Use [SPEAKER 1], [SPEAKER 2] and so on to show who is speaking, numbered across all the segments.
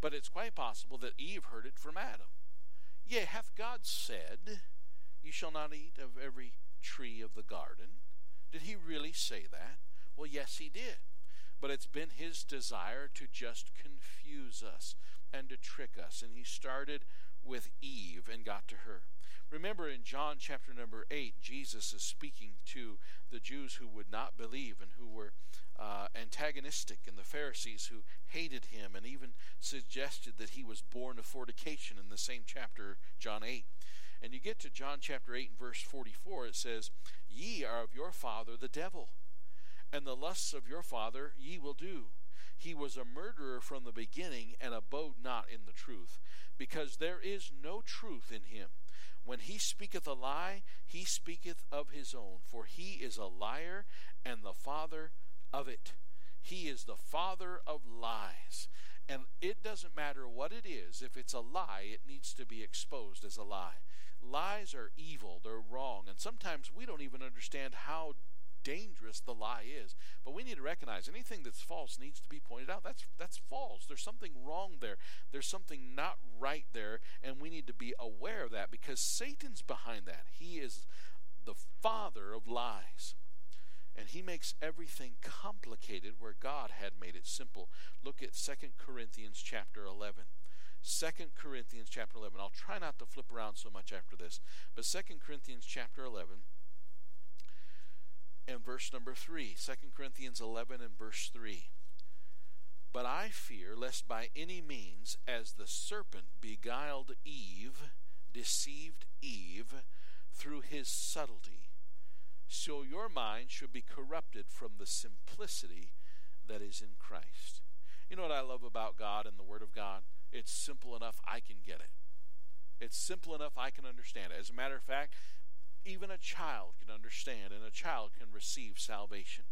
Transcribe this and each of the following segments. [SPEAKER 1] But it's quite possible that Eve heard it from Adam. Yea, hath God said, You shall not eat of every tree of the garden? Did he really say that? Well, yes, he did. But it's been his desire to just confuse us and to trick us. And he started with Eve and got to her. Remember in John chapter number 8, Jesus is speaking to the Jews who would not believe and who were uh, antagonistic, and the Pharisees who hated him and even suggested that he was born of fornication in the same chapter, John 8. And you get to John chapter 8 and verse 44, it says, Ye are of your father the devil, and the lusts of your father ye will do. He was a murderer from the beginning and abode not in the truth because there is no truth in him. When he speaketh a lie, he speaketh of his own, for he is a liar and the father of it. He is the father of lies. And it doesn't matter what it is, if it's a lie, it needs to be exposed as a lie. Lies are evil, they're wrong, and sometimes we don't even understand how dangerous the lie is. But we need to recognize anything that's false needs to be pointed out. That's that's false. There's something wrong there. There's something not right there, and we need to be aware of that because Satan's behind that. He is the father of lies. And he makes everything complicated where God had made it simple. Look at 2 Corinthians chapter 11. 2 Corinthians chapter 11. I'll try not to flip around so much after this, but 2 Corinthians chapter 11 and verse number 3, 2 Corinthians 11 and verse 3. But I fear lest by any means, as the serpent beguiled Eve, deceived Eve through his subtlety, so your mind should be corrupted from the simplicity that is in Christ. You know what I love about God and the Word of God? It's simple enough I can get it. It's simple enough I can understand it. As a matter of fact, even a child can understand and a child can receive salvation.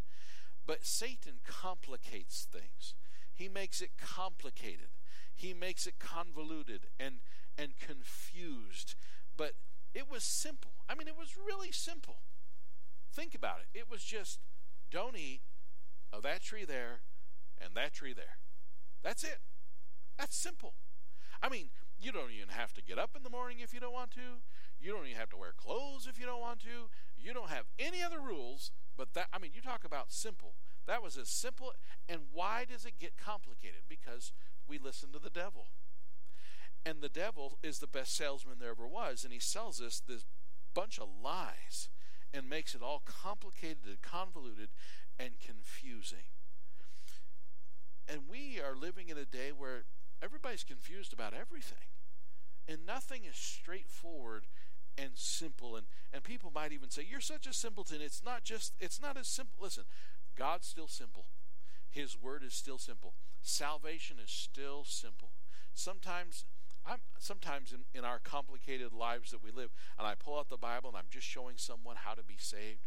[SPEAKER 1] But Satan complicates things. He makes it complicated. He makes it convoluted and and confused. But it was simple. I mean, it was really simple. Think about it. It was just don't eat of that tree there and that tree there. That's it. That's simple. I mean, you don't even have to get up in the morning if you don't want to. You don't even have to wear clothes if you don't want to. You don't have any other rules, but that, I mean, you talk about simple. That was as simple. And why does it get complicated? Because we listen to the devil. And the devil is the best salesman there ever was, and he sells us this bunch of lies and makes it all complicated and convoluted and confusing. And we are living in a day where everybody's confused about everything, and nothing is straightforward and simple. And, and people might even say, You're such a simpleton. It's not just, it's not as simple. Listen, God's still simple. His word is still simple. Salvation is still simple. Sometimes I'm sometimes in, in our complicated lives that we live, and I pull out the Bible and I'm just showing someone how to be saved.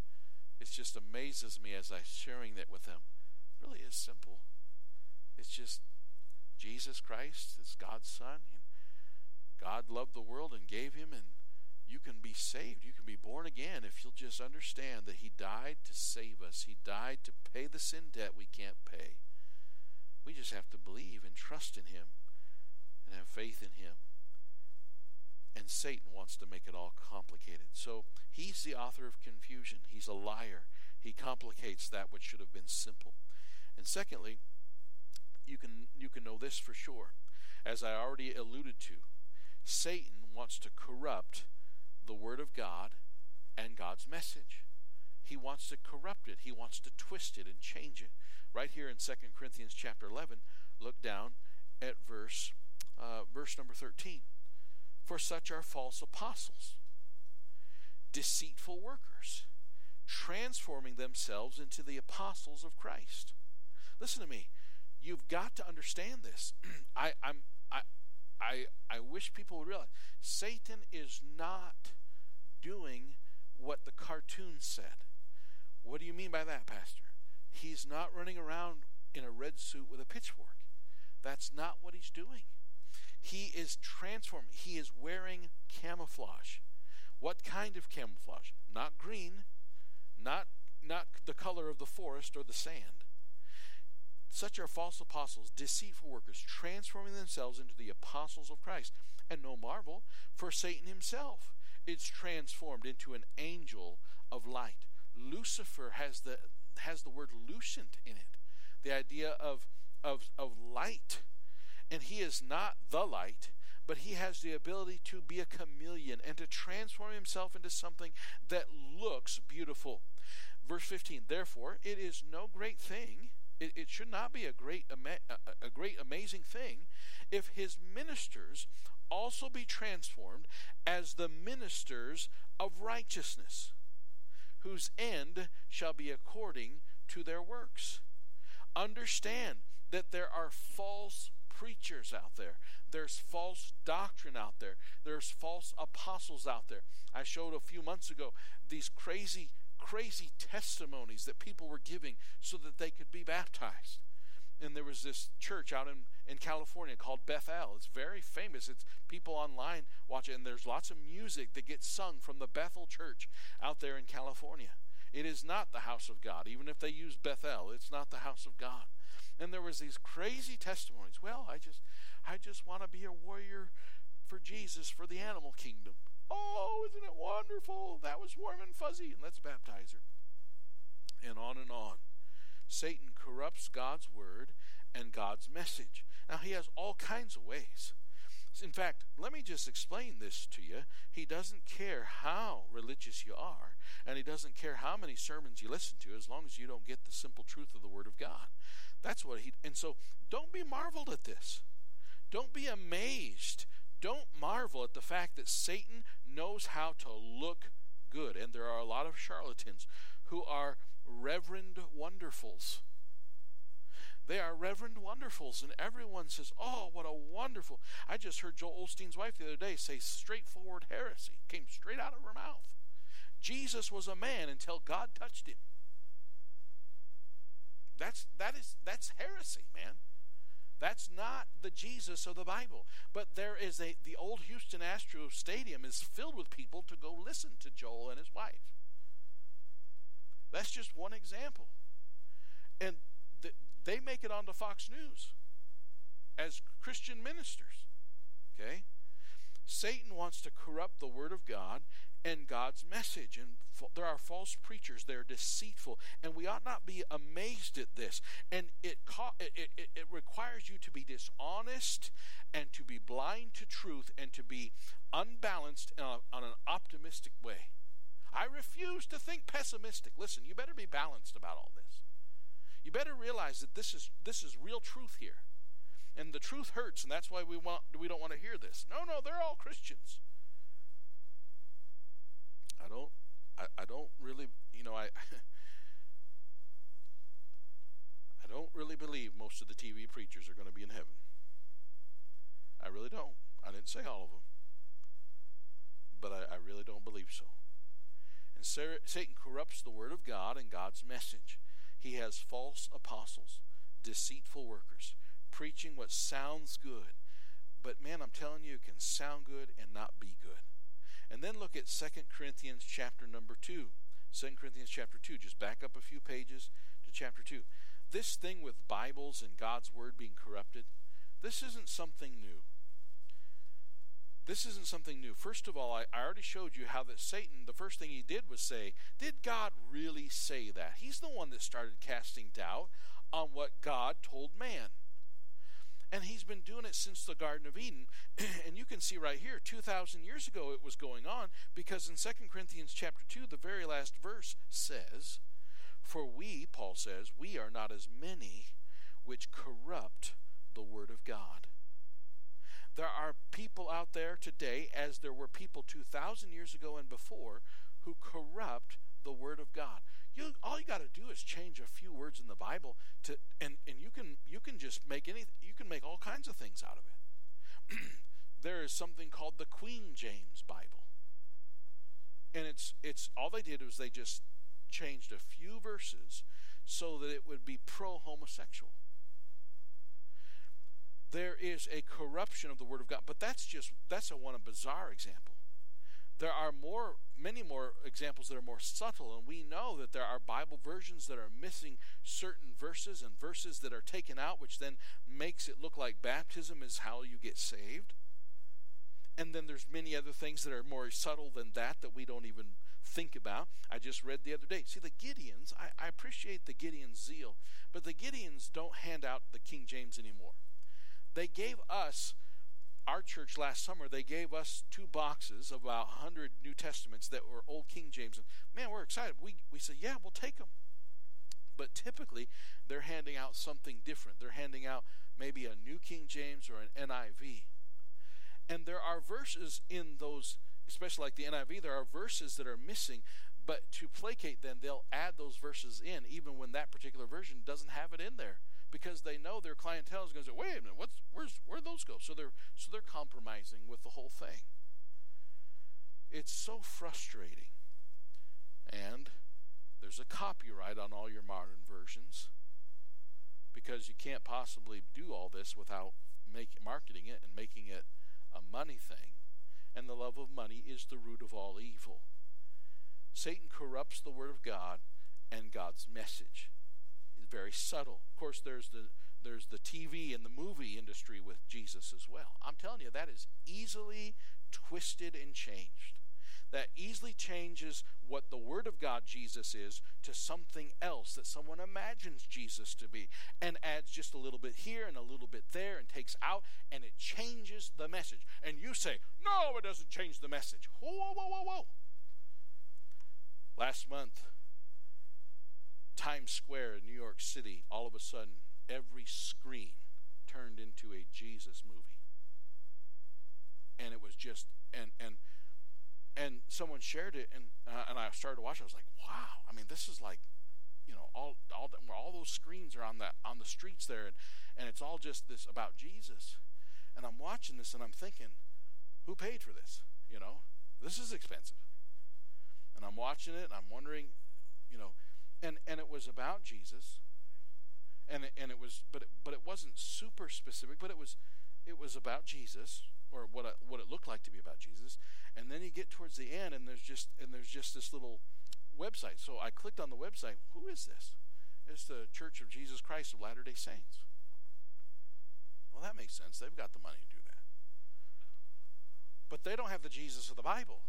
[SPEAKER 1] It just amazes me as I'm sharing that with them. It really is simple. It's just Jesus Christ is God's Son, and God loved the world and gave him and you can be saved. You can be born again if you'll just understand that He died to save us, He died to pay the sin debt we can't pay. We just have to believe and trust in Him and have faith in Him. And Satan wants to make it all complicated. So he's the author of confusion. He's a liar. He complicates that which should have been simple. And secondly, you can you can know this for sure, as I already alluded to, Satan wants to corrupt the Word of God and God's message. He wants to corrupt it, he wants to twist it and change it. Right here in 2 Corinthians chapter 11, look down at verse, uh, verse number 13. For such are false apostles, deceitful workers, transforming themselves into the apostles of Christ. Listen to me. You've got to understand this. I, I'm, I, I, I wish people would realize Satan is not doing what the cartoon said. What do you mean by that, Pastor? He's not running around in a red suit with a pitchfork. That's not what he's doing. He is transforming, he is wearing camouflage. What kind of camouflage? Not green, not, not the color of the forest or the sand. Such are false apostles, deceitful workers, transforming themselves into the apostles of Christ. And no marvel, for Satan himself it's transformed into an angel of light. Lucifer has the has the word lucent in it, the idea of of of light, and he is not the light, but he has the ability to be a chameleon and to transform himself into something that looks beautiful. Verse fifteen. Therefore, it is no great thing. It, it should not be a great a, a great amazing thing if his ministers also be transformed as the ministers of righteousness, whose end shall be according to their works. Understand that there are false preachers out there. There's false doctrine out there. There's false apostles out there. I showed a few months ago these crazy, crazy testimonies that people were giving so that they could be baptized. And there was this church out in in California called Bethel. It's very famous. It's people online watch it, and there's lots of music that gets sung from the Bethel Church out there in California. It is not the house of God, even if they use Bethel. It's not the house of God. And there was these crazy testimonies. Well, I just, I just want to be a warrior for Jesus for the animal kingdom. Oh, isn't it wonderful? That was warm and fuzzy, and let's baptize her. And on and on. Satan corrupts God's word and God's message. Now, he has all kinds of ways. In fact, let me just explain this to you. He doesn't care how religious you are, and he doesn't care how many sermons you listen to, as long as you don't get the simple truth of the Word of God. That's what he. And so, don't be marveled at this. Don't be amazed. Don't marvel at the fact that Satan knows how to look good, and there are a lot of charlatans who are reverend wonderfuls they are reverend wonderfuls, and everyone says, Oh, what a wonderful. I just heard Joel Olsteen's wife the other day say straightforward heresy. Came straight out of her mouth. Jesus was a man until God touched him. That's that is that's heresy, man. That's not the Jesus of the Bible. But there is a the old Houston Astro stadium is filled with people to go listen to Joel and his wife. That's just one example. And they make it onto Fox News as Christian ministers. Okay? Satan wants to corrupt the Word of God and God's message. And there are false preachers, they're deceitful. And we ought not be amazed at this. And it, it, it, it requires you to be dishonest and to be blind to truth and to be unbalanced uh, on an optimistic way. I refuse to think pessimistic. Listen, you better be balanced about all this. You better realize that this is this is real truth here. And the truth hurts, and that's why we want we don't want to hear this. No, no, they're all Christians. I don't I, I don't really you know, I I don't really believe most of the TV preachers are going to be in heaven. I really don't. I didn't say all of them. But I, I really don't believe so. And Satan corrupts the Word of God and God's message. He has false apostles, deceitful workers, preaching what sounds good, but man, I'm telling you, it can sound good and not be good. And then look at 2 Corinthians chapter number 2. 2 Corinthians chapter 2, just back up a few pages to chapter 2. This thing with Bibles and God's Word being corrupted, this isn't something new. This isn't something new. First of all, I, I already showed you how that Satan, the first thing he did was say, Did God really say that? He's the one that started casting doubt on what God told man. And he's been doing it since the Garden of Eden. and you can see right here, 2,000 years ago it was going on because in 2 Corinthians chapter 2, the very last verse says, For we, Paul says, we are not as many which corrupt the word of God. There are people out there today, as there were people 2,000 years ago and before, who corrupt the Word of God. You, all you got to do is change a few words in the Bible, to, and, and you, can, you can just make any, you can make all kinds of things out of it. there is something called the Queen James Bible. And it's, it's all they did was they just changed a few verses so that it would be pro homosexual there is a corruption of the word of God. But that's just that's a one a bizarre example. There are more many more examples that are more subtle, and we know that there are Bible versions that are missing certain verses and verses that are taken out, which then makes it look like baptism is how you get saved. And then there's many other things that are more subtle than that that we don't even think about. I just read the other day. See, the Gideons, I, I appreciate the Gideon's zeal, but the Gideons don't hand out the King James anymore. They gave us, our church last summer, they gave us two boxes of about 100 New Testaments that were Old King James. And man, we're excited. We, we said, yeah, we'll take them. But typically, they're handing out something different. They're handing out maybe a New King James or an NIV. And there are verses in those, especially like the NIV, there are verses that are missing but to placate them, they'll add those verses in, even when that particular version doesn't have it in there because they know their clientele is going to say, wait a minute, what's, where's, where those go? So they're, so they're compromising with the whole thing. It's so frustrating. And there's a copyright on all your modern versions because you can't possibly do all this without make, marketing it and making it a money thing. And the love of money is the root of all evil. Satan corrupts the Word of God and God's message very subtle. Of course, there's the there's the TV and the movie industry with Jesus as well. I'm telling you, that is easily twisted and changed. That easily changes what the Word of God Jesus is to something else that someone imagines Jesus to be and adds just a little bit here and a little bit there and takes out and it changes the message. And you say, No, it doesn't change the message. Whoa, whoa, whoa, whoa, whoa. Last month, Times Square in New York City, all of a sudden, every screen turned into a Jesus movie. And it was just, and, and, and someone shared it, and uh, and I started to watch. It. I was like, "Wow! I mean, this is like, you know, all all the, all those screens are on the on the streets there, and and it's all just this about Jesus." And I'm watching this, and I'm thinking, "Who paid for this? You know, this is expensive." And I'm watching it, and I'm wondering, you know, and and it was about Jesus, and and it was but it, but it wasn't super specific, but it was it was about Jesus or what uh, what it looked like to be about Jesus, and then you get towards the end and there's just and there's just this little website. So I clicked on the website. Who is this? It's the Church of Jesus Christ of Latter Day Saints. Well, that makes sense. They've got the money to do that, but they don't have the Jesus of the Bible.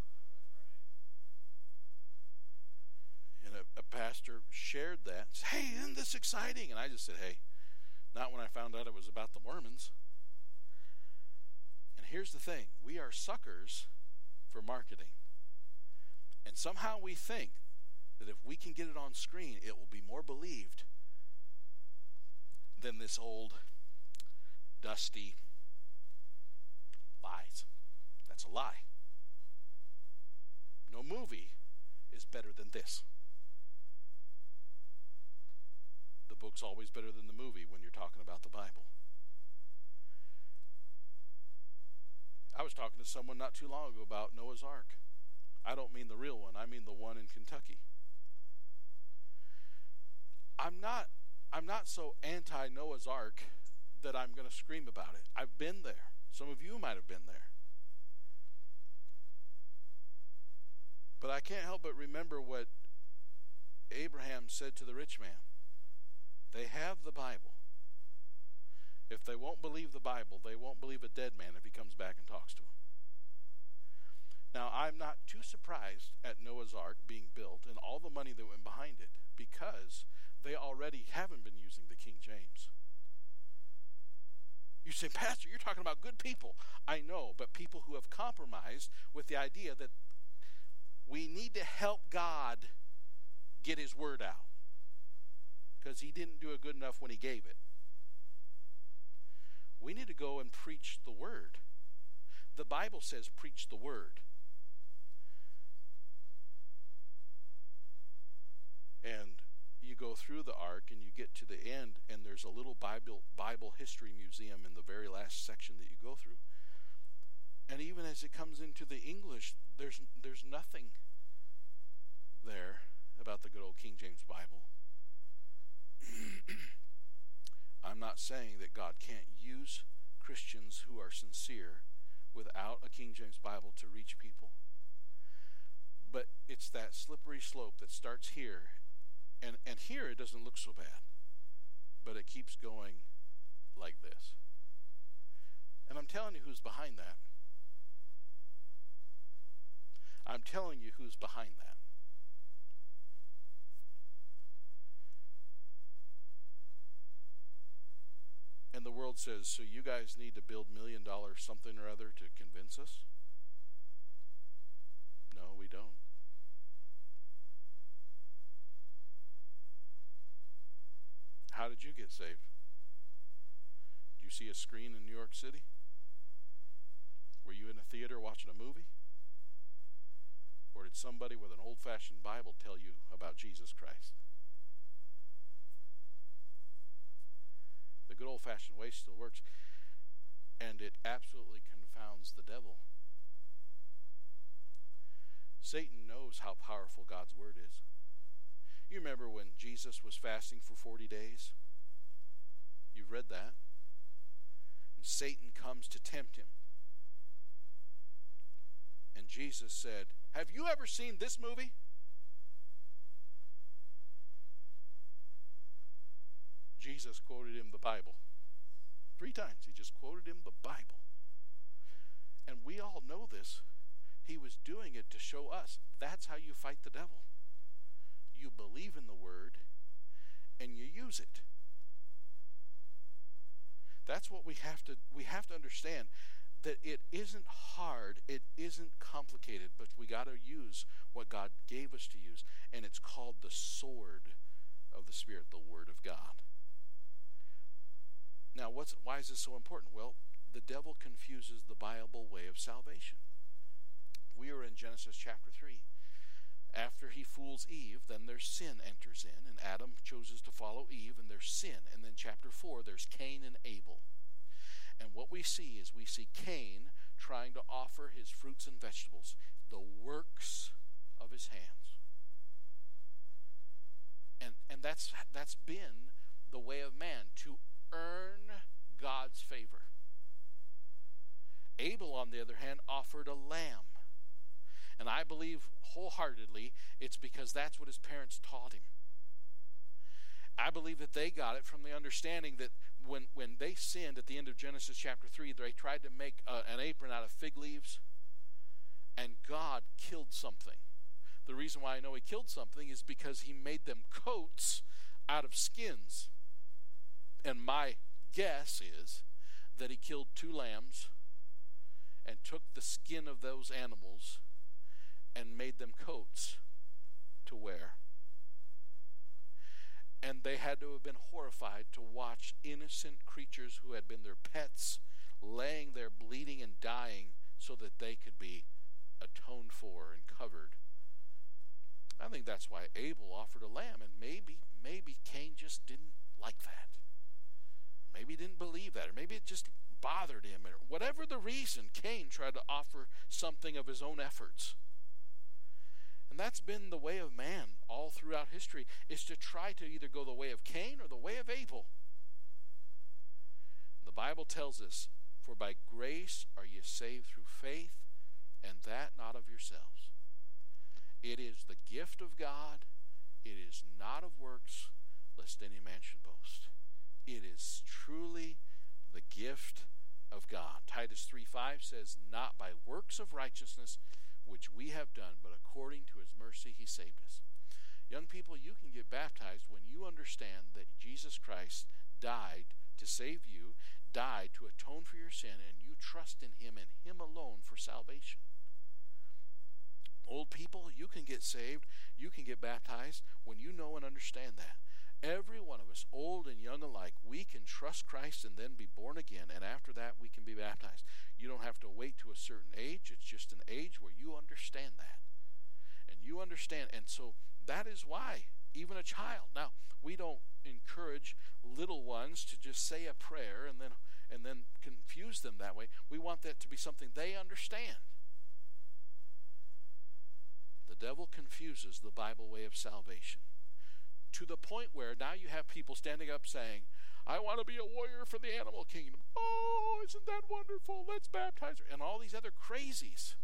[SPEAKER 1] and a, a pastor shared that. Said, hey, isn't this exciting? And I just said, hey, not when I found out it was about the Mormons. And here's the thing we are suckers for marketing. And somehow we think that if we can get it on screen, it will be more believed than this old, dusty lies. That's a lie. No movie is better than this. book's always better than the movie when you're talking about the Bible. I was talking to someone not too long ago about Noah's Ark. I don't mean the real one, I mean the one in Kentucky. I'm not I'm not so anti Noah's Ark that I'm going to scream about it. I've been there. Some of you might have been there. But I can't help but remember what Abraham said to the rich man. They have the Bible. If they won't believe the Bible, they won't believe a dead man if he comes back and talks to them. Now, I'm not too surprised at Noah's Ark being built and all the money that went behind it because they already haven't been using the King James. You say, Pastor, you're talking about good people. I know, but people who have compromised with the idea that we need to help God get His word out because he didn't do it good enough when he gave it. We need to go and preach the word. The Bible says, preach the word. And you go through the ark and you get to the end, and there's a little Bible, Bible history museum in the very last section that you go through. And even as it comes into the English, there's, there's nothing there about the good old King James Bible. I'm not saying that God can't use Christians who are sincere without a King James Bible to reach people. But it's that slippery slope that starts here, and, and here it doesn't look so bad, but it keeps going like this. And I'm telling you who's behind that. I'm telling you who's behind that. And the world says, so you guys need to build million dollar something or other to convince us? No, we don't. How did you get saved? Did you see a screen in New York City? Were you in a theater watching a movie? Or did somebody with an old fashioned Bible tell you about Jesus Christ? The good old fashioned way still works. And it absolutely confounds the devil. Satan knows how powerful God's word is. You remember when Jesus was fasting for 40 days? You've read that. And Satan comes to tempt him. And Jesus said, Have you ever seen this movie? Jesus quoted him the Bible. Three times he just quoted him the Bible. And we all know this. He was doing it to show us that's how you fight the devil. You believe in the word and you use it. That's what we have to we have to understand that it isn't hard, it isn't complicated, but we got to use what God gave us to use, and it's called the sword of the spirit, the word of God. Now, what's, why is this so important? Well, the devil confuses the Bible way of salvation. We are in Genesis chapter 3. After he fools Eve, then their sin enters in, and Adam chooses to follow Eve and their sin. And then chapter 4, there's Cain and Abel. And what we see is we see Cain trying to offer his fruits and vegetables, the works of his hands. And, and that's, that's been the way of man to earn God's favor. Abel, on the other hand, offered a lamb. And I believe wholeheartedly it's because that's what his parents taught him. I believe that they got it from the understanding that when, when they sinned at the end of Genesis chapter 3, they tried to make a, uh, an apron out of fig leaves, and God killed something. The reason why I know He killed something is because He made them coats out of skins. And my guess is that he killed two lambs and took the skin of those animals and made them coats to wear. And they had to have been horrified to watch innocent creatures who had been their pets laying there bleeding and dying so that they could be atoned for and covered. I think that's why Abel offered a lamb, and maybe, maybe Cain just didn't like that. Maybe he didn't believe that, or maybe it just bothered him, or whatever the reason, Cain tried to offer something of his own efforts. And that's been the way of man all throughout history, is to try to either go the way of Cain or the way of Abel. The Bible tells us, For by grace are ye saved through faith, and that not of yourselves. It is the gift of God, it is not of works, lest any man should boast. It is truly the gift of God. Titus 3 5 says, Not by works of righteousness which we have done, but according to his mercy he saved us. Young people, you can get baptized when you understand that Jesus Christ died to save you, died to atone for your sin, and you trust in him and him alone for salvation. Old people, you can get saved, you can get baptized when you know and understand that. Every one of us, old and young alike, we can trust Christ and then be born again, and after that we can be baptized. You don't have to wait to a certain age. It's just an age where you understand that. And you understand. And so that is why even a child. Now, we don't encourage little ones to just say a prayer and then and then confuse them that way. We want that to be something they understand. The devil confuses the Bible way of salvation to the point where now you have people standing up saying, I want to be a warrior for the animal kingdom. Oh, isn't that wonderful? Let's baptize her. And all these other crazies.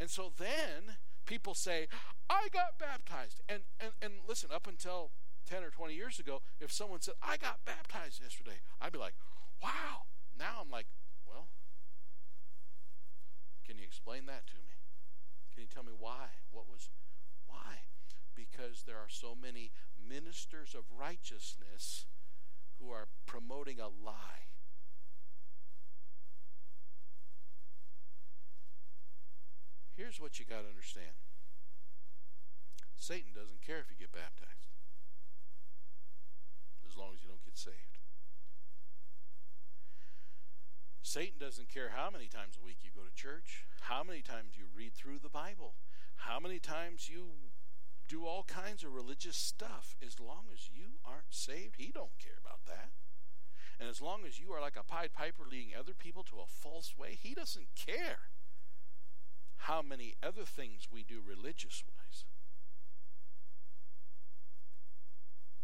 [SPEAKER 1] And so then people say, I got baptized. And, and, and listen, up until 10 or 20 years ago, if someone said, I got baptized yesterday, I'd be like, wow. Now I'm like, well, can you explain that to me? Can you tell me why? What was, why? because there are so many ministers of righteousness who are promoting a lie. Here's what you got to understand Satan doesn't care if you get baptized, as long as you don't get saved. Satan doesn't care how many times a week you go to church, how many times you read through the Bible, how many times you do all kinds of religious stuff. As long as you aren't saved, he don't care about that. And as long as you are like a Pied Piper leading other people to a false way, he doesn't care how many other things we do religious wise.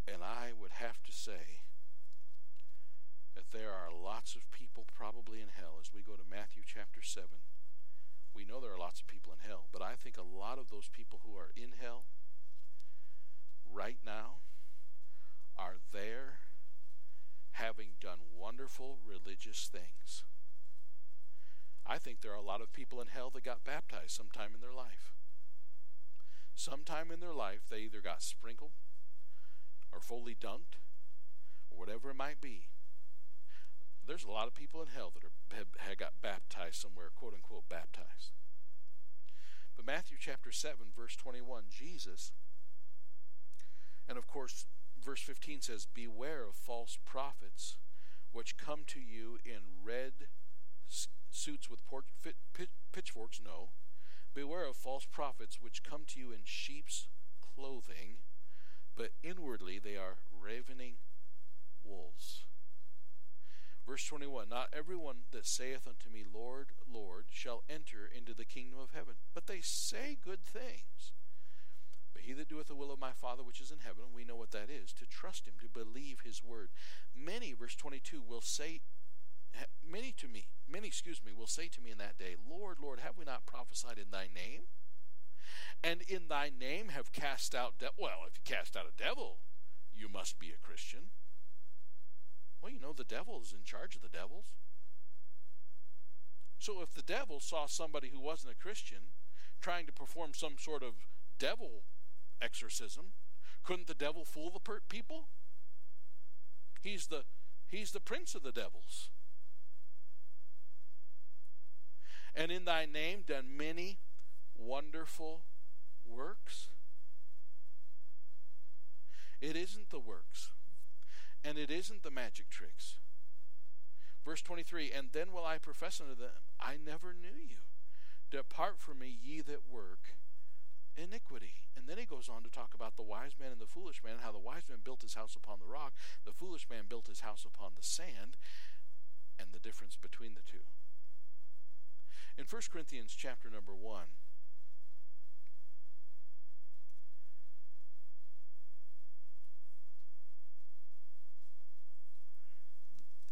[SPEAKER 1] And I would have to say that there are lots of people probably in hell. As we go to Matthew chapter 7, we know there are lots of people in hell, but I think a lot of those people who are in hell right now are there having done wonderful religious things. I think there are a lot of people in hell that got baptized sometime in their life. Sometime in their life, they either got sprinkled or fully dunked or whatever it might be. There's a lot of people in hell that are, have, have got baptized somewhere, quote unquote, baptized. But Matthew chapter 7, verse 21, Jesus and of course, verse 15 says, Beware of false prophets, which come to you in red suits with fit, pit, pitchforks. No. Beware of false prophets, which come to you in sheep's clothing, but inwardly they are ravening wolves. Verse 21 Not everyone that saith unto me, Lord, Lord, shall enter into the kingdom of heaven, but they say good things he that doeth the will of my Father which is in heaven, we know what that is, to trust him, to believe his word. Many, verse 22, will say, many to me, many, excuse me, will say to me in that day, Lord, Lord, have we not prophesied in thy name? And in thy name have cast out, de- well, if you cast out a devil, you must be a Christian. Well, you know, the devil is in charge of the devils. So if the devil saw somebody who wasn't a Christian trying to perform some sort of devil exorcism. Couldn't the devil fool the per- people? He's the, he's the prince of the devils. And in thy name done many wonderful works. It isn't the works, and it isn't the magic tricks. Verse 23 And then will I profess unto them, I never knew you. Depart from me, ye that work iniquity. And then he goes on to talk about the wise man and the foolish man, how the wise man built his house upon the rock, the foolish man built his house upon the sand, and the difference between the two. In 1 Corinthians chapter number 1,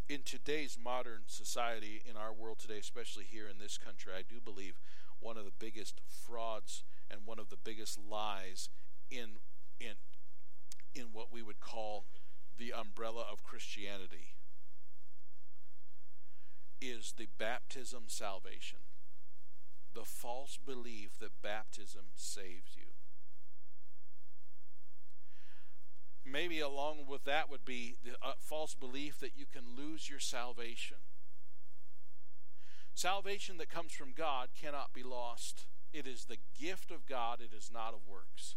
[SPEAKER 1] in today's modern society, in our world today, especially here in this country, I do believe one of the biggest frauds and one of the biggest lies in in in what we would call the umbrella of Christianity is the baptism salvation. The false belief that baptism saves you. Maybe along with that would be the uh, false belief that you can lose your salvation. Salvation that comes from God cannot be lost. It is the gift of God, it is not of works.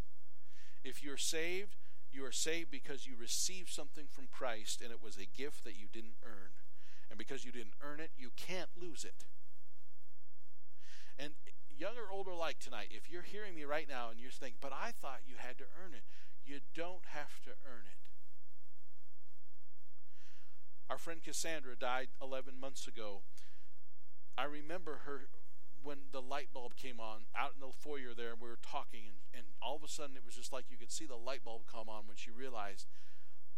[SPEAKER 1] If you're saved, you are saved because you received something from Christ and it was a gift that you didn't earn. And because you didn't earn it, you can't lose it. And young or old or like tonight, if you're hearing me right now and you're thinking, but I thought you had to earn it, you don't have to earn it. Our friend Cassandra died 11 months ago. I remember her when the light bulb came on out in the foyer there, and we were talking, and, and all of a sudden it was just like you could see the light bulb come on when she realized,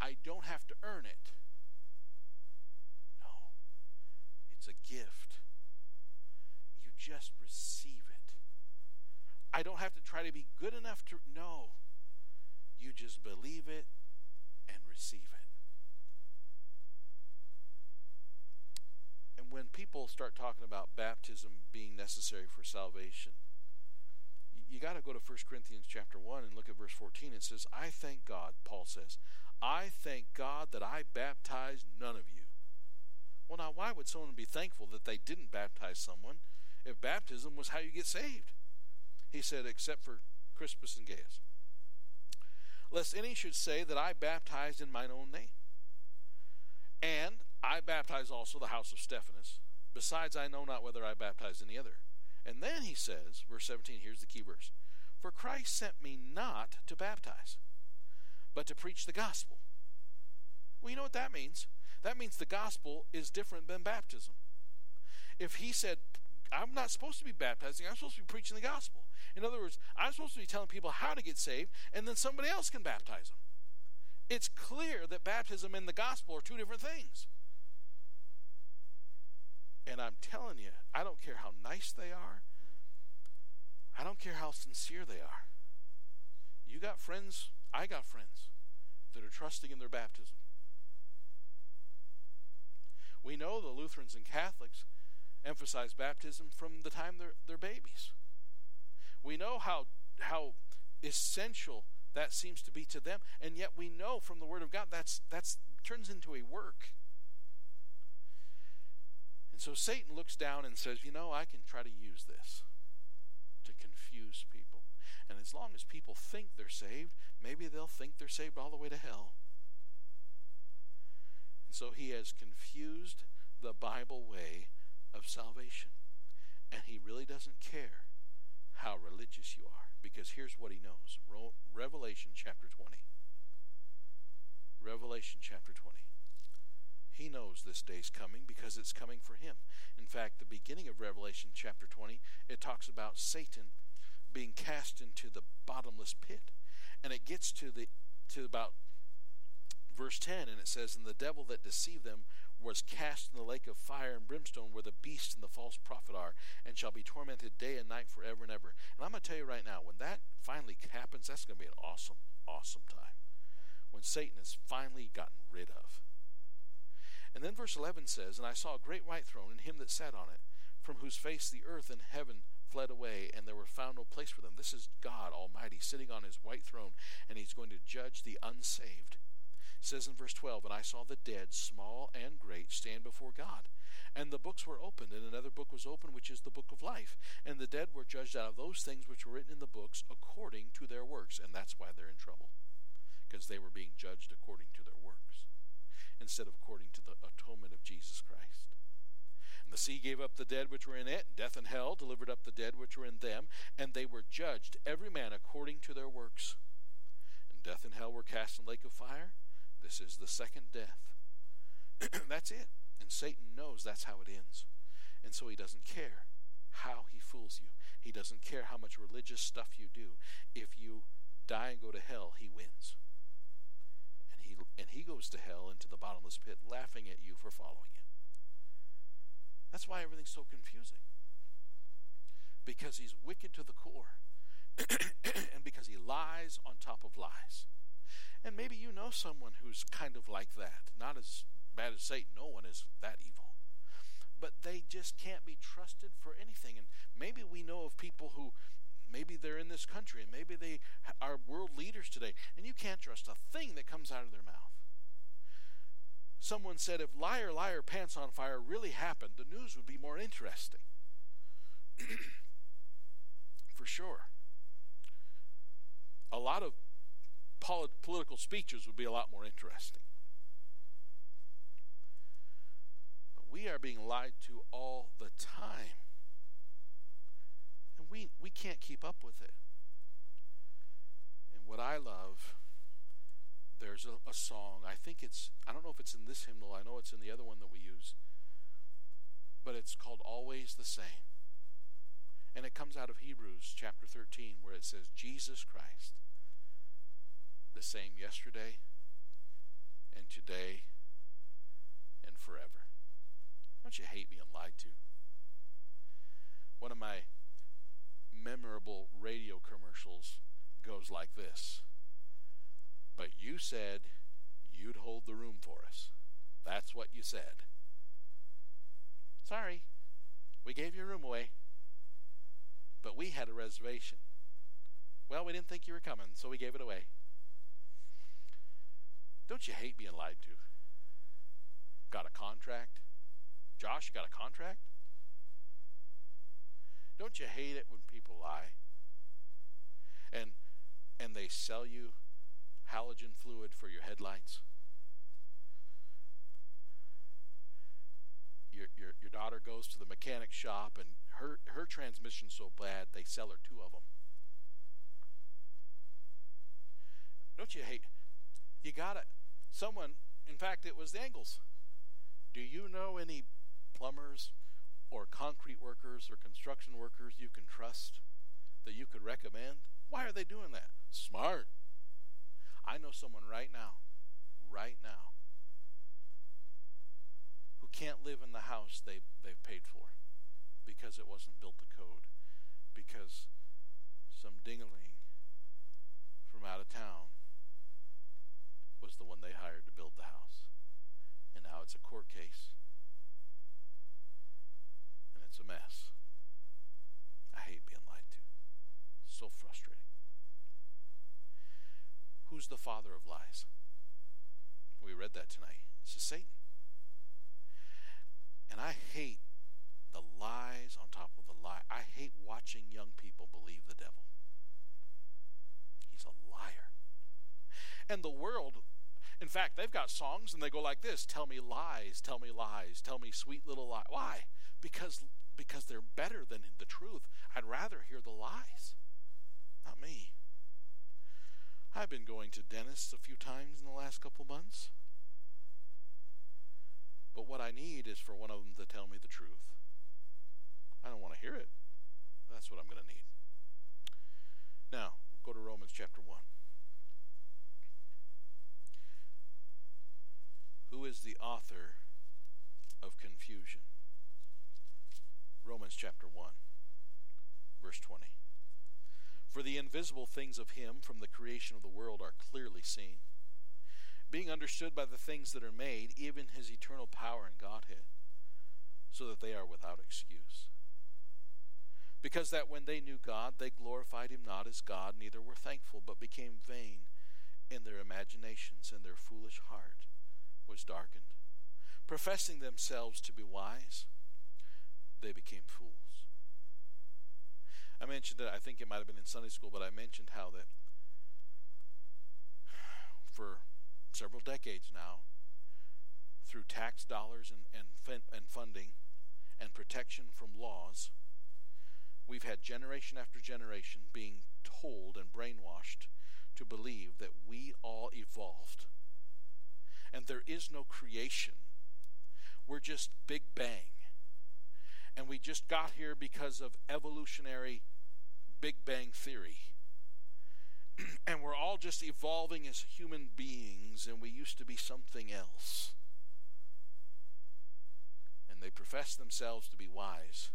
[SPEAKER 1] I don't have to earn it. No, it's a gift. You just receive it. I don't have to try to be good enough to. No, you just believe it and receive it. when people start talking about baptism being necessary for salvation, you got to go to 1 Corinthians chapter 1 and look at verse 14. It says, I thank God, Paul says, I thank God that I baptized none of you. Well, now, why would someone be thankful that they didn't baptize someone if baptism was how you get saved? He said, except for Crispus and Gaius. Lest any should say that I baptized in mine own name. And I baptize also the house of Stephanas. Besides, I know not whether I baptize any other. And then he says, verse 17, here's the key verse For Christ sent me not to baptize, but to preach the gospel. Well, you know what that means? That means the gospel is different than baptism. If he said, I'm not supposed to be baptizing, I'm supposed to be preaching the gospel. In other words, I'm supposed to be telling people how to get saved, and then somebody else can baptize them. It's clear that baptism and the gospel are two different things. And I'm telling you, I don't care how nice they are, I don't care how sincere they are. You got friends, I got friends that are trusting in their baptism. We know the Lutherans and Catholics emphasize baptism from the time they're, they're babies. We know how, how essential that seems to be to them, and yet we know from the Word of God that's, that's turns into a work. And so Satan looks down and says, You know, I can try to use this to confuse people. And as long as people think they're saved, maybe they'll think they're saved all the way to hell. And so he has confused the Bible way of salvation. And he really doesn't care how religious you are, because here's what he knows Revelation chapter 20. Revelation chapter 20. He knows this day's coming because it's coming for him. In fact, the beginning of Revelation chapter 20, it talks about Satan being cast into the bottomless pit. And it gets to the to about verse 10 and it says and the devil that deceived them was cast in the lake of fire and brimstone where the beast and the false prophet are and shall be tormented day and night forever and ever and i'm going to tell you right now when that finally happens that's going to be an awesome awesome time when satan is finally gotten rid of and then verse 11 says, And I saw a great white throne, and him that sat on it, from whose face the earth and heaven fled away, and there were found no place for them. This is God Almighty sitting on his white throne, and he's going to judge the unsaved. It says in verse 12, And I saw the dead, small and great, stand before God. And the books were opened, and another book was opened, which is the book of life. And the dead were judged out of those things which were written in the books according to their works. And that's why they're in trouble, because they were being judged according to their works instead of according to the atonement of Jesus Christ. And the sea gave up the dead which were in it, death and hell delivered up the dead which were in them, and they were judged, every man according to their works. And death and hell were cast in the lake of fire. This is the second death. that's it. And Satan knows that's how it ends. And so he doesn't care how he fools you. He doesn't care how much religious stuff you do. If you die and go to hell, he wins and he goes to hell into the bottomless pit laughing at you for following him. That's why everything's so confusing. Because he's wicked to the core, and because he lies on top of lies. And maybe you know someone who's kind of like that. Not as bad as Satan, no one is that evil. But they just can't be trusted for anything. And maybe we know of people who Maybe they're in this country, and maybe they are world leaders today, and you can't trust a thing that comes out of their mouth. Someone said if Liar, Liar, Pants on Fire really happened, the news would be more interesting. For sure. A lot of polit- political speeches would be a lot more interesting. But we are being lied to all the time we, we can't keep up with it. And what I love, there's a, a song, I think it's, I don't know if it's in this hymnal, I know it's in the other one that we use, but it's called Always the Same. And it comes out of Hebrews chapter 13, where it says, Jesus Christ, the same yesterday and today and forever. Don't you hate being lied to? One of my memorable radio commercials goes like this But you said you'd hold the room for us. That's what you said. Sorry, we gave your room away, but we had a reservation. Well, we didn't think you were coming, so we gave it away. Don't you hate being lied to? Got a contract? Josh, you got a contract? Don't you hate it when people lie? And and they sell you halogen fluid for your headlights. Your, your, your daughter goes to the mechanic shop and her, her transmission's so bad they sell her two of them. Don't you hate? You got it. Someone, in fact, it was the Engels. Do you know any plumbers or concrete workers or construction workers you can trust that you could recommend? Why are they doing that? Smart. I know someone right now, right now, who can't live in the house they, they've paid for because it wasn't built to code, because some dingaling from out of town was the one they hired to build the house. And now it's a court case it's a mess. I hate being lied to. It's so frustrating. Who's the father of lies? We read that tonight. It's Satan. And I hate the lies on top of the lie. I hate watching young people believe the devil. He's a liar. And the world, in fact, they've got songs and they go like this Tell me lies, tell me lies, tell me sweet little lie. Why? Because because they're better than the truth. I'd rather hear the lies. Not me. I've been going to dentists a few times in the last couple months. But what I need is for one of them to tell me the truth. I don't want to hear it. That's what I'm going to need. Now, go to Romans chapter 1. Who is the author of confusion? Romans chapter 1, verse 20. For the invisible things of him from the creation of the world are clearly seen, being understood by the things that are made, even his eternal power and Godhead, so that they are without excuse. Because that when they knew God, they glorified him not as God, neither were thankful, but became vain in their imaginations, and their foolish heart was darkened. Professing themselves to be wise, they became fools. I mentioned it, I think it might have been in Sunday school, but I mentioned how that for several decades now, through tax dollars and, and, and funding and protection from laws, we've had generation after generation being told and brainwashed to believe that we all evolved. And there is no creation, we're just Big Bang and we just got here because of evolutionary Big Bang Theory. and we're all just evolving as human beings, and we used to be something else. And they profess themselves to be wise,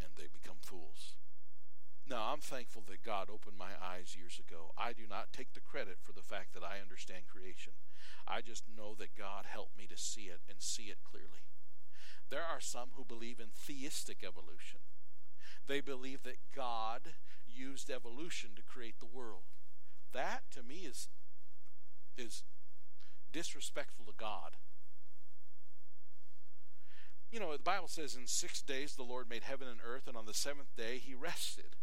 [SPEAKER 1] and they become fools. Now, I'm thankful that God opened my eyes years ago. I do not take the credit for the fact that I understand creation. I just know that God helped me to see it and see it clearly. There are some who believe in theistic evolution. They believe that God used evolution to create the world. That to me is is disrespectful to God. You know, the Bible says in 6 days the Lord made heaven and earth and on the 7th day he rested.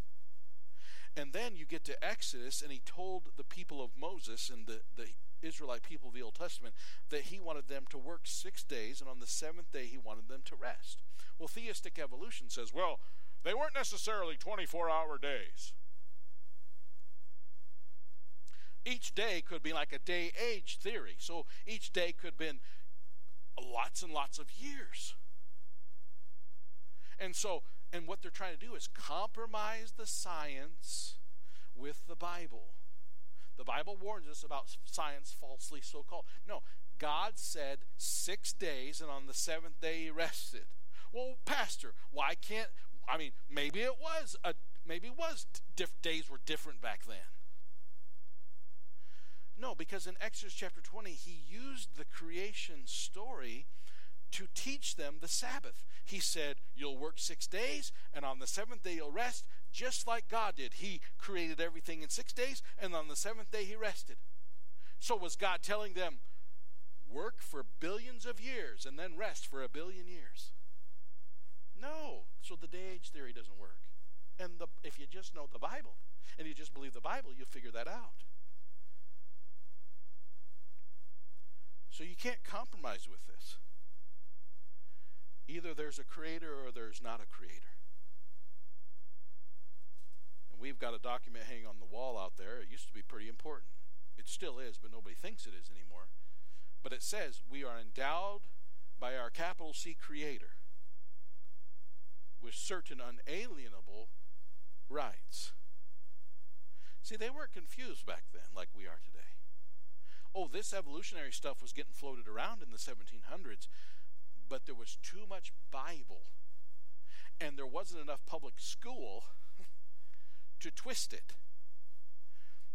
[SPEAKER 1] And then you get to Exodus and he told the people of Moses and the the Israelite people of the Old Testament that he wanted them to work six days, and on the seventh day he wanted them to rest. Well, theistic evolution says, well, they weren't necessarily 24 hour days. Each day could be like a day age theory. So each day could have been lots and lots of years. And so, and what they're trying to do is compromise the science with the Bible. The Bible warns us about science falsely so called. No, God said six days, and on the seventh day he rested. Well, Pastor, why can't? I mean, maybe it was a maybe it was diff, days were different back then. No, because in Exodus chapter 20, he used the creation story to teach them the Sabbath. He said, You'll work six days, and on the seventh day you'll rest, just like God did. He created everything in six days, and on the seventh day he rested. So was God telling them, Work for billions of years and then rest for a billion years? No. So the day age theory doesn't work. And the, if you just know the Bible and you just believe the Bible, you'll figure that out. So you can't compromise with this. Either there's a creator or there's not a creator. And we've got a document hanging on the wall out there. It used to be pretty important. It still is, but nobody thinks it is anymore. But it says we are endowed by our capital C creator with certain unalienable rights. See, they weren't confused back then like we are today. Oh, this evolutionary stuff was getting floated around in the 1700s, but there was too much Bible and there wasn't enough public school to twist it.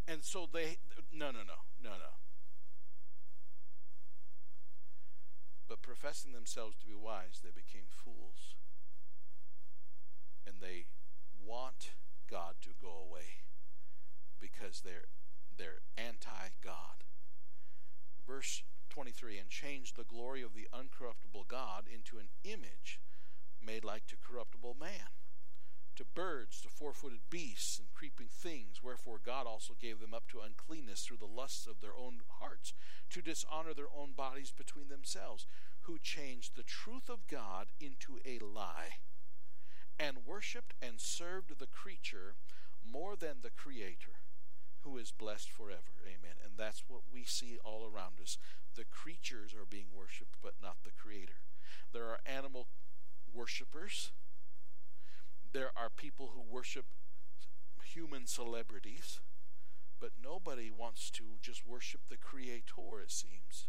[SPEAKER 1] And so they, no, no, no, no, no. But professing themselves to be wise, they became fools. And they want God to go away because they're, they're anti God. Verse 23 and changed the glory of the uncorruptible God into an image made like to corruptible man, to birds, to four footed beasts, and creeping things. Wherefore God also gave them up to uncleanness through the lusts of their own hearts, to dishonor their own bodies between themselves, who changed the truth of God into a lie, and worshipped and served the creature more than the Creator who is blessed forever. Amen. And that's what we see all around us. The creatures are being worshiped, but not the Creator. There are animal worshippers. There are people who worship human celebrities, but nobody wants to just worship the Creator, it seems.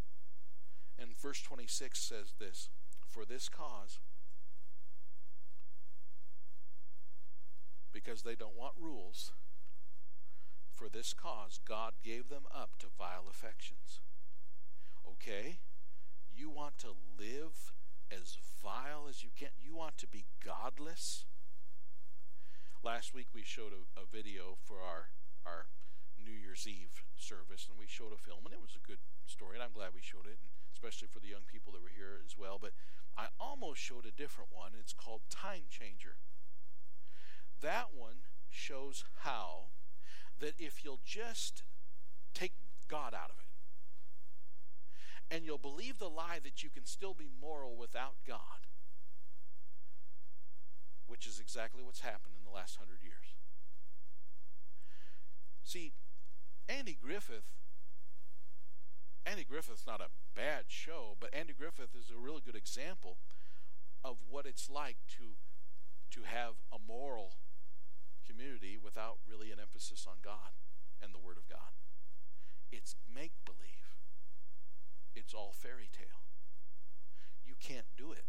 [SPEAKER 1] And verse 26 says this For this cause, because they don't want rules, for this cause God gave them up to vile affections. Okay? You want to live as vile as you can? You want to be godless? Last week we showed a, a video for our, our New Year's Eve service, and we showed a film, and it was a good story, and I'm glad we showed it, especially for the young people that were here as well. But I almost showed a different one. It's called Time Changer. That one shows how that if you'll just take God out of it and you'll believe the lie that you can still be moral without God, which is exactly what's happened in the last hundred years. See, Andy Griffith. Andy Griffith's not a bad show, but Andy Griffith is a really good example of what it's like to to have a moral community without really an emphasis on God and the Word of God. It's make believe, it's all fairy tale. You can't do it.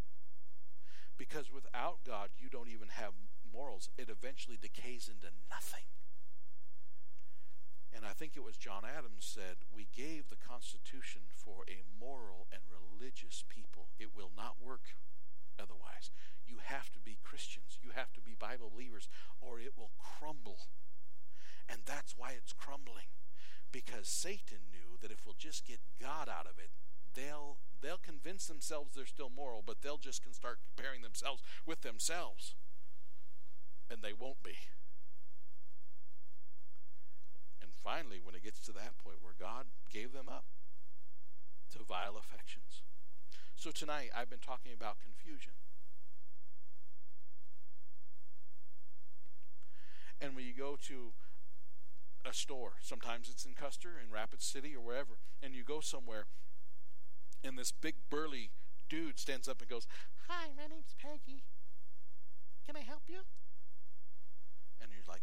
[SPEAKER 1] Because without God, you don't even have morals. It eventually decays into nothing. And I think it was John Adams said, We gave the Constitution for a moral and religious people. It will not work otherwise. You have to be Christians, you have to be Bible believers, or it will crumble. And that's why it's crumbling. Because Satan knew that if we'll just get God out of it, they'll they'll convince themselves they're still moral, but they'll just can start comparing themselves with themselves. And they won't be. And finally, when it gets to that point where God gave them up to vile affections, so tonight I've been talking about confusion. And when you go to a store, sometimes it's in Custer, in Rapid City, or wherever, and you go somewhere, and this big burly dude stands up and goes, Hi, my name's Peggy. Can I help you? And you're like,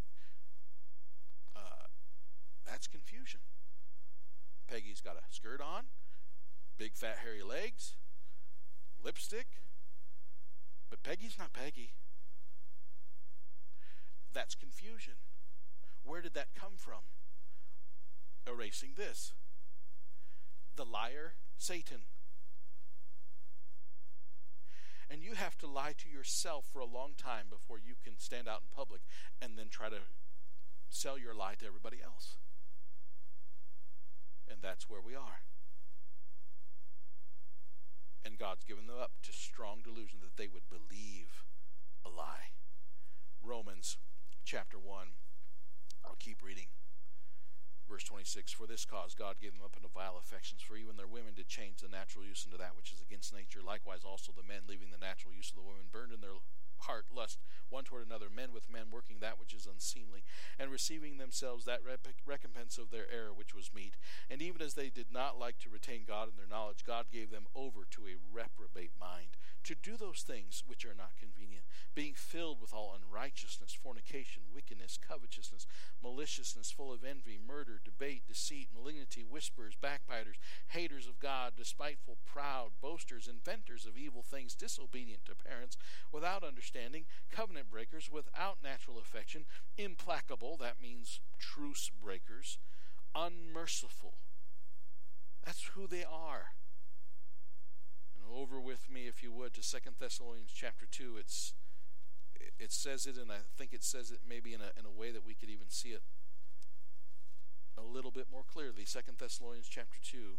[SPEAKER 1] uh, That's confusion. Peggy's got a skirt on, big fat hairy legs, lipstick. But Peggy's not Peggy. That's confusion. Where did that come from? Erasing this. The liar, Satan. And you have to lie to yourself for a long time before you can stand out in public and then try to sell your lie to everybody else. And that's where we are and God's given them up to strong delusion that they would believe a lie. Romans chapter 1, I'll keep reading. Verse 26 For this cause God gave them up into vile affections, for even their women did change the natural use into that which is against nature. Likewise, also the men, leaving the natural use of the women, burned in their heart lust one toward another, men with men working that which is unseemly, and receiving themselves that rep- recompense of their error which was meet. And even as they did not like to retain God in their knowledge, God gave them over to a reprobate mind to do those things which are not convenient, being filled with all unrighteousness, fornication, wickedness, covetousness, maliciousness, full of envy, murder, debate, deceit, malignity, whisperers, backbiters, haters of God, despiteful, proud, boasters, inventors of evil things, disobedient to parents, without understanding, covenant breakers, without natural affection, implacable, that means truce breakers, unmerciful. That's who they are over with me, if you would, to Second Thessalonians chapter 2. It's, it says it, and I think it says it maybe in a, in a way that we could even see it a little bit more clearly. Second Thessalonians chapter 2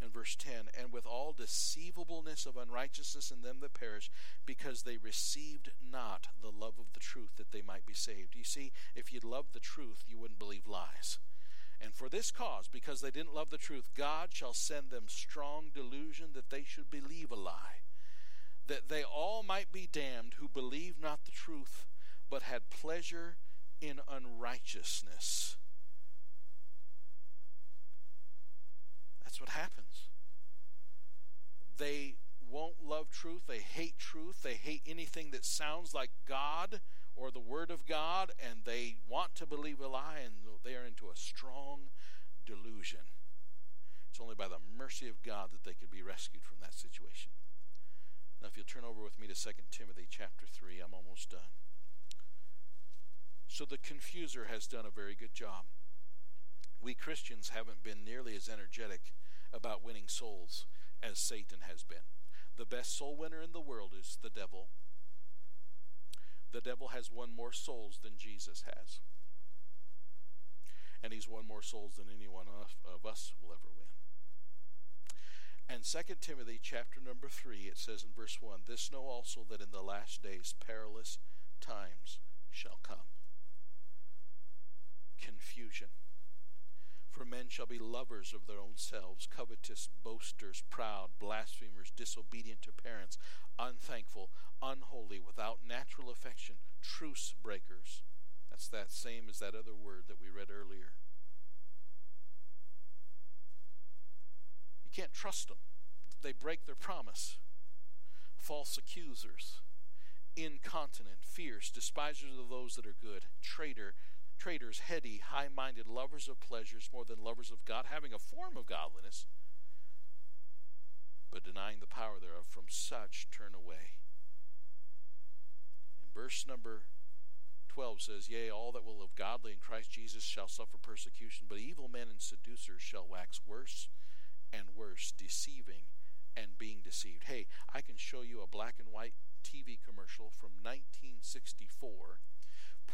[SPEAKER 1] and verse 10 and with all deceivableness of unrighteousness in them that perish because they received not the love of the truth that they might be saved you see if you loved the truth you wouldn't believe lies and for this cause, because they didn't love the truth, God shall send them strong delusion that they should believe a lie, that they all might be damned who believe not the truth, but had pleasure in unrighteousness. That's what happens. They truth. They hate truth. They hate anything that sounds like God or the Word of God, and they want to believe a lie, and they are into a strong delusion. It's only by the mercy of God that they could be rescued from that situation. Now, if you'll turn over with me to 2 Timothy chapter 3, I'm almost done. So the confuser has done a very good job. We Christians haven't been nearly as energetic about winning souls as Satan has been. The best soul winner in the world is the devil. The devil has won more souls than Jesus has. And he's won more souls than anyone of us will ever win. And 2 Timothy chapter number 3, it says in verse 1 This know also that in the last days perilous times shall come. Confusion for men shall be lovers of their own selves, covetous, boasters, proud, blasphemers, disobedient to parents, unthankful, unholy, without natural affection, truce breakers. That's that same as that other word that we read earlier. You can't trust them, they break their promise. False accusers, incontinent, fierce, despisers of those that are good, traitor, traitors, heady, high minded, lovers of pleasures more than lovers of God, having a form of godliness, but denying the power thereof. From such turn away. And verse number 12 says, Yea, all that will live godly in Christ Jesus shall suffer persecution, but evil men and seducers shall wax worse and worse, deceiving and being deceived. Hey, I can show you a black and white TV commercial from 1964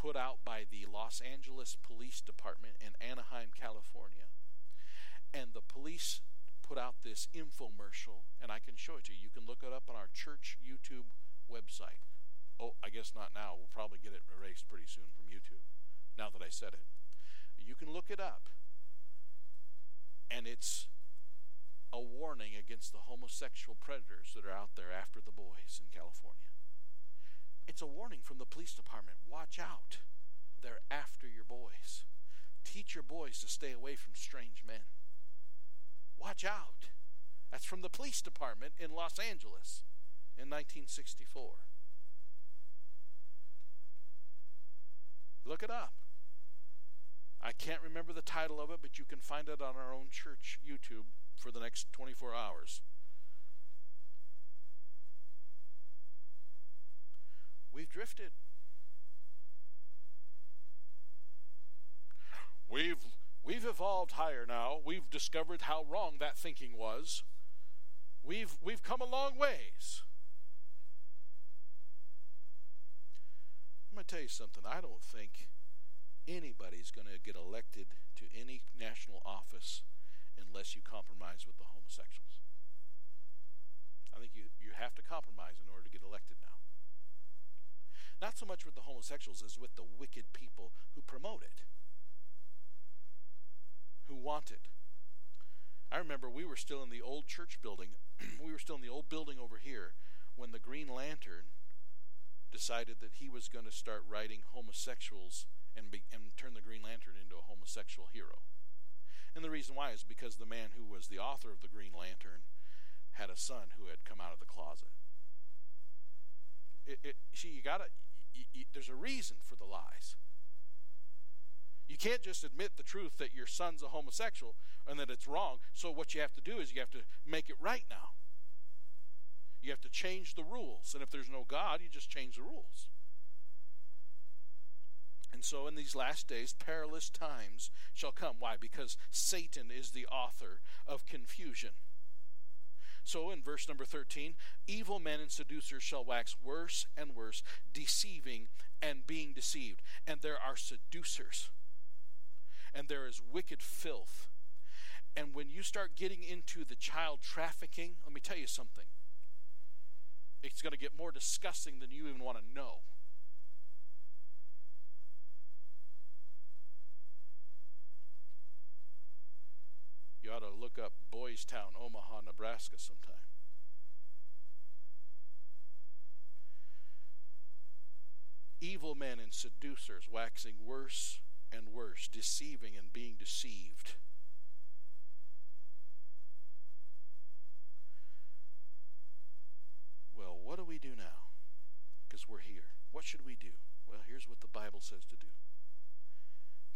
[SPEAKER 1] put out by the Los Angeles Police Department in Anaheim, California. And the police put out this infomercial, and I can show it to you. You can look it up on our church YouTube website. Oh, I guess not now. We'll probably get it erased pretty soon from YouTube, now that I said it. You can look it up, and it's a warning against the homosexual predators that are out there after the boys in California. It's a warning from the police department watch out. They're after your boys. Teach your boys to stay away from strange men. Watch out. That's from the police department in Los Angeles in 1964. Look it up. I can't remember the title of it, but you can find it on our own church YouTube for the next 24 hours. We've drifted. We've, we've evolved higher now. We've discovered how wrong that thinking was. We've, we've come a long ways. I'm going to tell you something. I don't think anybody's going to get elected to any national office unless you compromise with the homosexuals. I think you, you have to compromise in order to get elected now. Not so much with the homosexuals as with the wicked people who promote it, who want it. I remember we were still in the old church building. we were still in the old building over here when the Green Lantern decided that he was going to start writing homosexuals and, be, and turn the Green Lantern into a homosexual hero. And the reason why is because the man who was the author of the Green Lantern had a son who had come out of the closet. It, it, she, you gotta, you, you, there's a reason for the lies. You can't just admit the truth that your son's a homosexual and that it's wrong. So, what you have to do is you have to make it right now. You have to change the rules. And if there's no God, you just change the rules. And so, in these last days, perilous times shall come. Why? Because Satan is the author of confusion. So in verse number 13, evil men and seducers shall wax worse and worse, deceiving and being deceived. And there are seducers, and there is wicked filth. And when you start getting into the child trafficking, let me tell you something. It's going to get more disgusting than you even want to know. You ought to look up Boys Town, Omaha, Nebraska sometime. Evil men and seducers waxing worse and worse, deceiving and being deceived. Well, what do we do now? Because we're here. What should we do? Well, here's what the Bible says to do.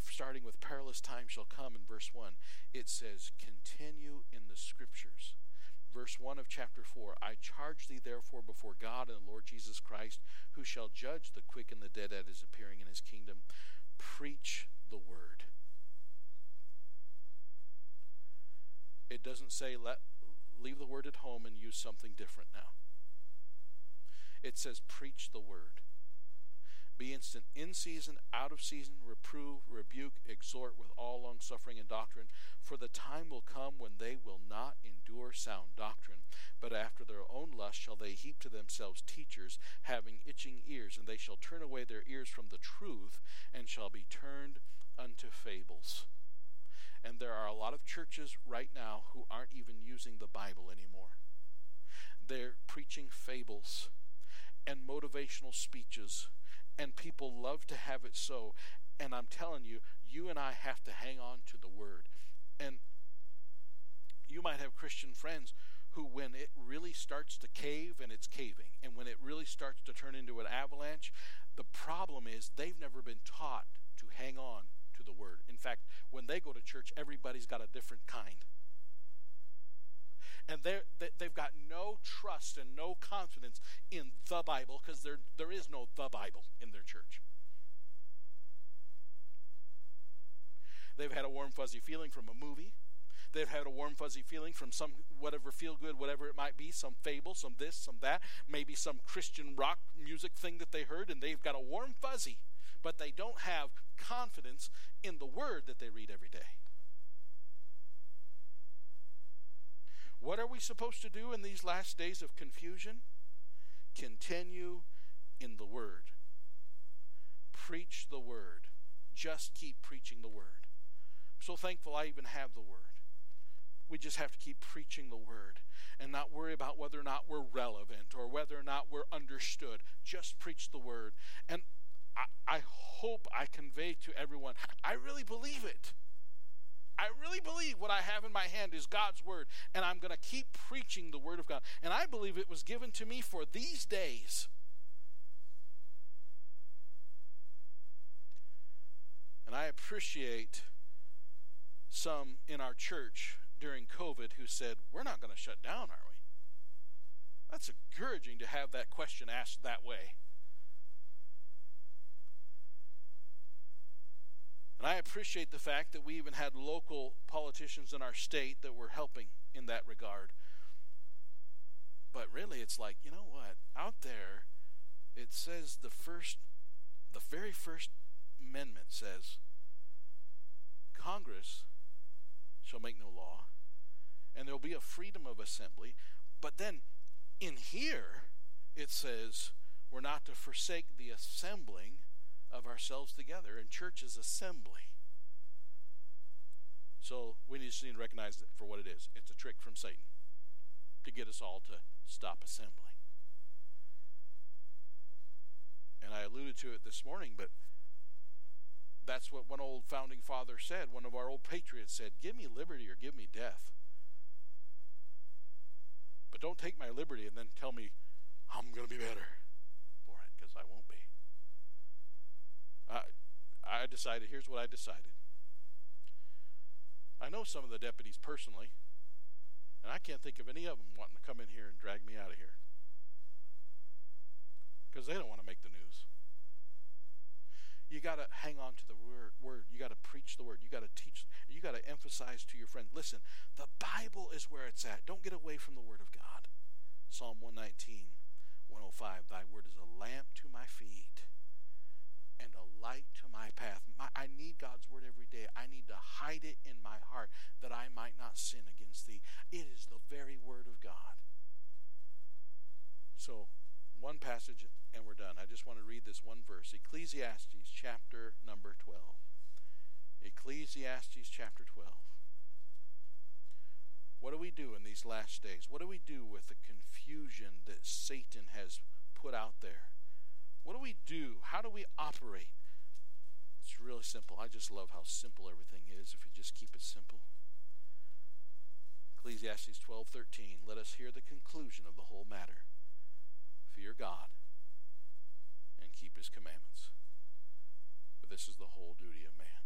[SPEAKER 1] starting with perilous time shall come in verse 1, it says, continue in the scriptures. Verse 1 of chapter 4 I charge thee therefore before God and the Lord Jesus Christ, who shall judge the quick and the dead at his appearing in his kingdom, preach the word. It doesn't say let leave the word at home and use something different now. It says preach the word. Be instant in season, out of season, reprove, rebuke, exhort with all long suffering and doctrine. For the time will come when they will not endure sound doctrine, but after their own lust shall they heap to themselves teachers, having itching ears, and they shall turn away their ears from the truth, and shall be turned unto fables. And there are a lot of churches right now who aren't even using the Bible anymore. They're preaching fables and motivational speeches and people love to have it so. And I'm telling you, you and I have to hang on to the word. And you might have Christian friends who, when it really starts to cave and it's caving, and when it really starts to turn into an avalanche, the problem is they've never been taught to hang on to the word. In fact, when they go to church, everybody's got a different kind and they they've got no trust and no confidence in the Bible because there there is no the Bible in their church. They've had a warm fuzzy feeling from a movie. They've had a warm fuzzy feeling from some whatever feel good, whatever it might be, some fable, some this, some that, maybe some Christian rock music thing that they heard, and they've got a warm fuzzy, but they don't have confidence in the word that they read every day. What are we supposed to do in these last days of confusion? Continue in the Word. Preach the Word. Just keep preaching the Word. I'm so thankful I even have the Word. We just have to keep preaching the Word and not worry about whether or not we're relevant or whether or not we're understood. Just preach the Word. And I, I hope I convey to everyone I really believe it. I really believe what I have in my hand is God's word, and I'm going to keep preaching the word of God. And I believe it was given to me for these days. And I appreciate some in our church during COVID who said, We're not going to shut down, are we? That's encouraging to have that question asked that way. And I appreciate the fact that we even had local politicians in our state that were helping in that regard. But really, it's like, you know what? Out there, it says the first, the very first amendment says Congress shall make no law, and there'll be a freedom of assembly. But then in here, it says we're not to forsake the assembling of ourselves together, and church is assembly. So we just need to recognize it for what it is. It's a trick from Satan to get us all to stop assembling. And I alluded to it this morning, but that's what one old founding father said. One of our old patriots said, Give me liberty or give me death. But don't take my liberty and then tell me I'm going to be better for it, because I won't be. I, I decided, here's what I decided. I know some of the deputies personally, and I can't think of any of them wanting to come in here and drag me out of here because they don't want to make the news. You got to hang on to the word, word. You got to preach the word. You got to teach. You got to emphasize to your friend listen, the Bible is where it's at. Don't get away from the word of God. Psalm 119, 105 Thy word is a lamp to my feet and a light to my path. My, I need God's word every day. I need to hide it in my heart that I might not sin against thee. It is the very word of God. So, one passage and we're done. I just want to read this one verse Ecclesiastes chapter number 12. Ecclesiastes chapter 12. What do we do in these last days? What do we do with the confusion that Satan has put out there? What do we do? How do we operate? It's really simple. I just love how simple everything is if we just keep it simple. Ecclesiastes 12:13 Let us hear the conclusion of the whole matter. Fear God and keep his commandments. For this is the whole duty of man.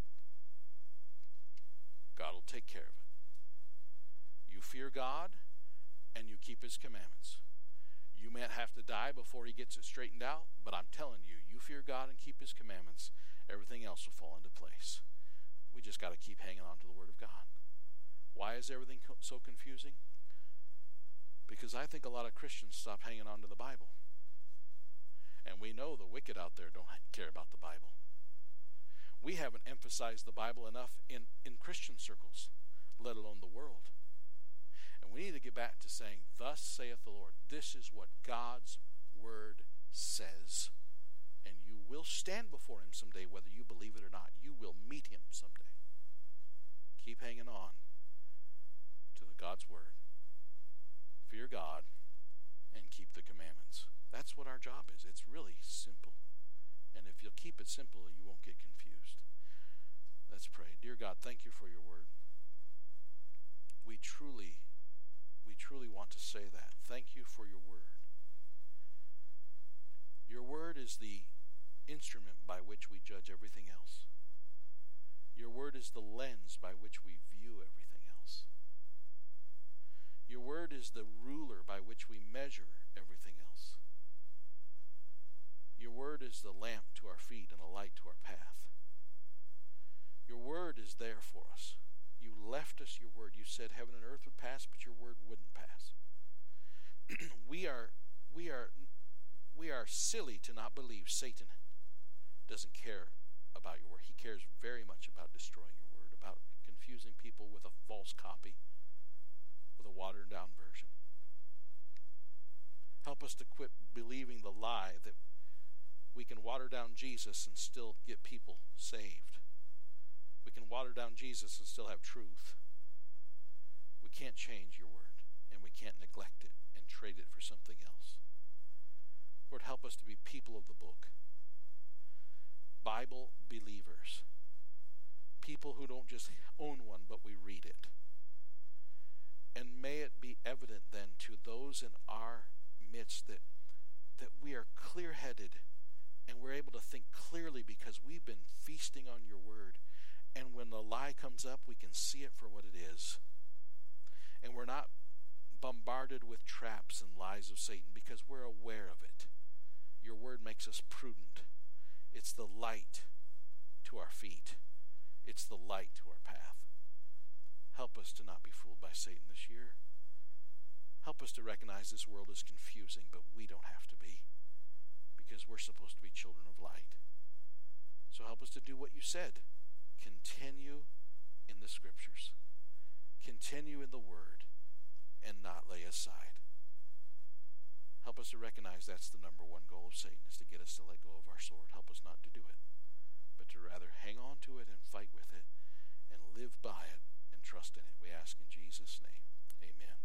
[SPEAKER 1] God will take care of it. You fear God and you keep his commandments. You may have to die before he gets it straightened out, but I'm telling you, you fear God and keep his commandments, everything else will fall into place. We just got to keep hanging on to the word of God. Why is everything so confusing? Because I think a lot of Christians stop hanging on to the Bible. And we know the wicked out there don't care about the Bible. We haven't emphasized the Bible enough in, in Christian circles, let alone the world we need to get back to saying, Thus saith the Lord. This is what God's word says. And you will stand before him someday, whether you believe it or not. You will meet him someday. Keep hanging on to God's word. Fear God and keep the commandments. That's what our job is. It's really simple. And if you'll keep it simple, you won't get confused. Let's pray. Dear God, thank you for your word. We truly we truly want to say that. Thank you for your word. Your word is the instrument by which we judge everything else. Your word is the lens by which we view everything else. Your word is the ruler by which we measure everything else. Your word is the lamp to our feet and a light to our path. Your word is there for us. You left us your word. You said heaven and earth would pass, but your word wouldn't pass. we are we are we are silly to not believe Satan doesn't care about your word. He cares very much about destroying your word, about confusing people with a false copy, with a watered down version. Help us to quit believing the lie that we can water down Jesus and still get people saved. We can water down Jesus and still have truth. We can't change your word, and we can't neglect it and trade it for something else. Lord, help us to be people of the book, Bible believers, people who don't just own one, but we read it. And may it be evident then to those in our midst that, that we are clear headed and we're able to think clearly because we've been feasting on your word and when the lie comes up, we can see it for what it is. And we're not bombarded with traps and lies of Satan because we're aware of it. Your word makes us prudent. It's the light to our feet, it's the light to our path. Help us to not be fooled by Satan this year. Help us to recognize this world is confusing, but we don't have to be because we're supposed to be children of light. So help us to do what you said. Continue in the scriptures, continue in the word, and not lay aside. Help us to recognize that's the number one goal of Satan is to get us to let go of our sword. Help us not to do it, but to rather hang on to it and fight with it and live by it and trust in it. We ask in Jesus' name. Amen.